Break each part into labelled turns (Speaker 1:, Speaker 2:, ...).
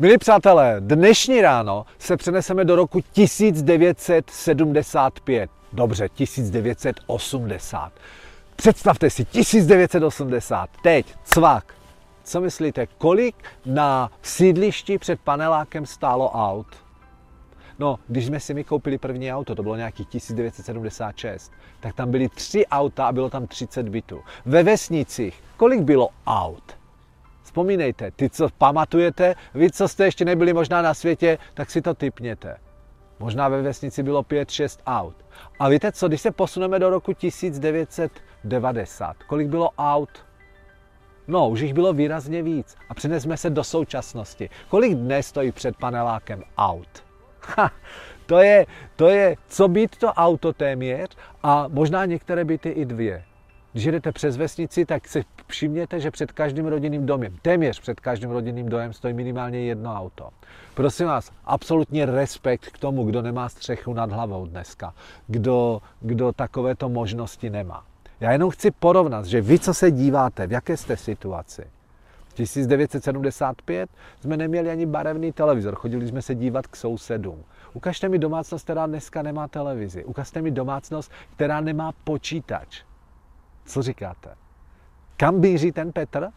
Speaker 1: Milí přátelé, dnešní ráno se přeneseme do roku 1975. Dobře, 1980. Představte si, 1980. Teď, cvak. Co myslíte, kolik na sídlišti před panelákem stálo aut? No, když jsme si mi koupili první auto, to bylo nějaký 1976, tak tam byly tři auta a bylo tam 30 bytů. Ve vesnicích, kolik bylo aut? Vzpomínejte, ty, co pamatujete, vy, co jste ještě nebyli možná na světě, tak si to typněte. Možná ve vesnici bylo 5-6 aut. A víte co, když se posuneme do roku 1990, kolik bylo aut? No, už jich bylo výrazně víc. A přenesme se do současnosti. Kolik dnes stojí před panelákem aut? Ha, to je, to je, co být to auto téměř a možná některé byty i dvě. Když jedete přes vesnici, tak si všimněte, že před každým rodinným domem, téměř před každým rodinným domem stojí minimálně jedno auto. Prosím vás, absolutně respekt k tomu, kdo nemá střechu nad hlavou dneska, kdo, kdo takovéto možnosti nemá. Já jenom chci porovnat, že vy, co se díváte, v jaké jste situaci. 1975 jsme neměli ani barevný televizor, chodili jsme se dívat k sousedům. Ukažte mi domácnost, která dneska nemá televizi. Ukažte mi domácnost, která nemá počítač. Co říkáte? Kam míří ten Petr?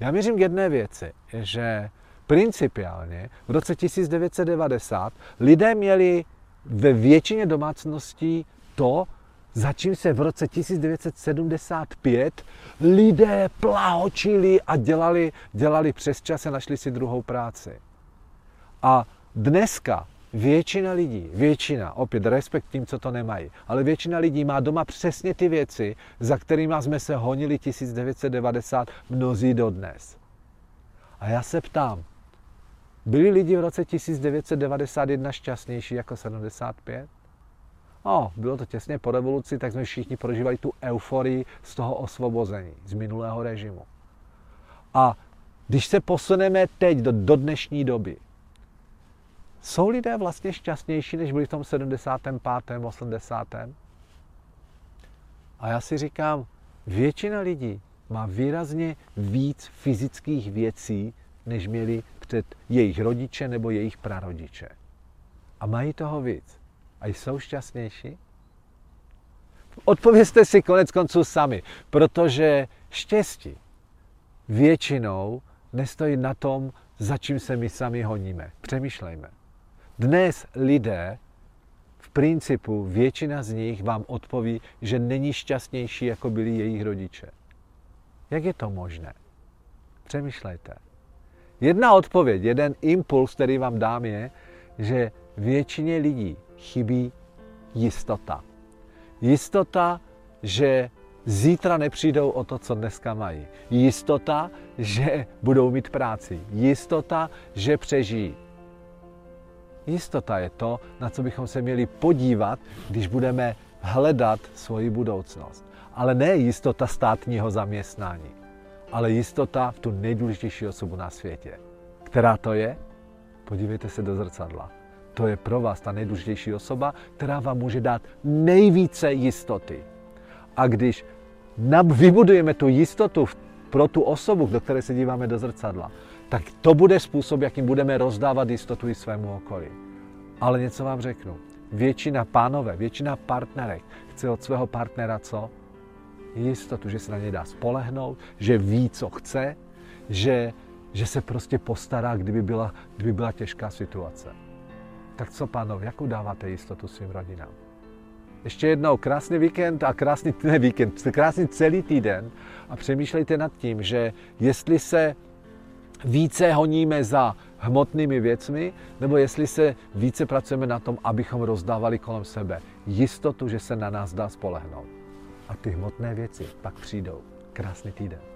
Speaker 1: Já měřím k jedné věci, že principiálně v roce 1990 lidé měli ve většině domácností to, za čím se v roce 1975 lidé plahočili a dělali, dělali přes čas a našli si druhou práci. A dneska Většina lidí, většina, opět respekt tím, co to nemají, ale většina lidí má doma přesně ty věci, za kterými jsme se honili 1990 mnozí dodnes. A já se ptám, byli lidi v roce 1991 šťastnější jako 75? No, bylo to těsně po revoluci, tak jsme všichni prožívali tu euforii z toho osvobození, z minulého režimu. A když se posuneme teď do, do dnešní doby, jsou lidé vlastně šťastnější, než byli v tom 75., 80. A já si říkám, většina lidí má výrazně víc fyzických věcí, než měli před jejich rodiče nebo jejich prarodiče. A mají toho víc. A jsou šťastnější? Odpovězte si konec konců sami, protože štěstí většinou nestojí na tom, za čím se my sami honíme. Přemýšlejme. Dnes lidé, v principu většina z nich vám odpoví, že není šťastnější, jako byli jejich rodiče. Jak je to možné? Přemýšlejte. Jedna odpověď, jeden impuls, který vám dám, je, že většině lidí chybí jistota. Jistota, že zítra nepřijdou o to, co dneska mají. Jistota, že budou mít práci. Jistota, že přežijí. Jistota je to, na co bychom se měli podívat, když budeme hledat svoji budoucnost. Ale ne jistota státního zaměstnání, ale jistota v tu nejdůležitější osobu na světě. Která to je? Podívejte se do zrcadla. To je pro vás ta nejdůležitější osoba, která vám může dát nejvíce jistoty. A když vybudujeme tu jistotu pro tu osobu, do které se díváme do zrcadla, tak to bude způsob, jakým budeme rozdávat jistotu i svému okolí. Ale něco vám řeknu. Většina pánové, většina partnerek chce od svého partnera co? Jistotu, že se na něj dá spolehnout, že ví, co chce, že, že se prostě postará, kdyby byla, kdyby byla těžká situace. Tak co, pánové, jakou dáváte jistotu svým rodinám? Ještě jednou, krásný víkend a krásný, ne víkend, krásný celý týden a přemýšlejte nad tím, že jestli se více honíme za hmotnými věcmi, nebo jestli se více pracujeme na tom, abychom rozdávali kolem sebe jistotu, že se na nás dá spolehnout. A ty hmotné věci pak přijdou. Krásný týden.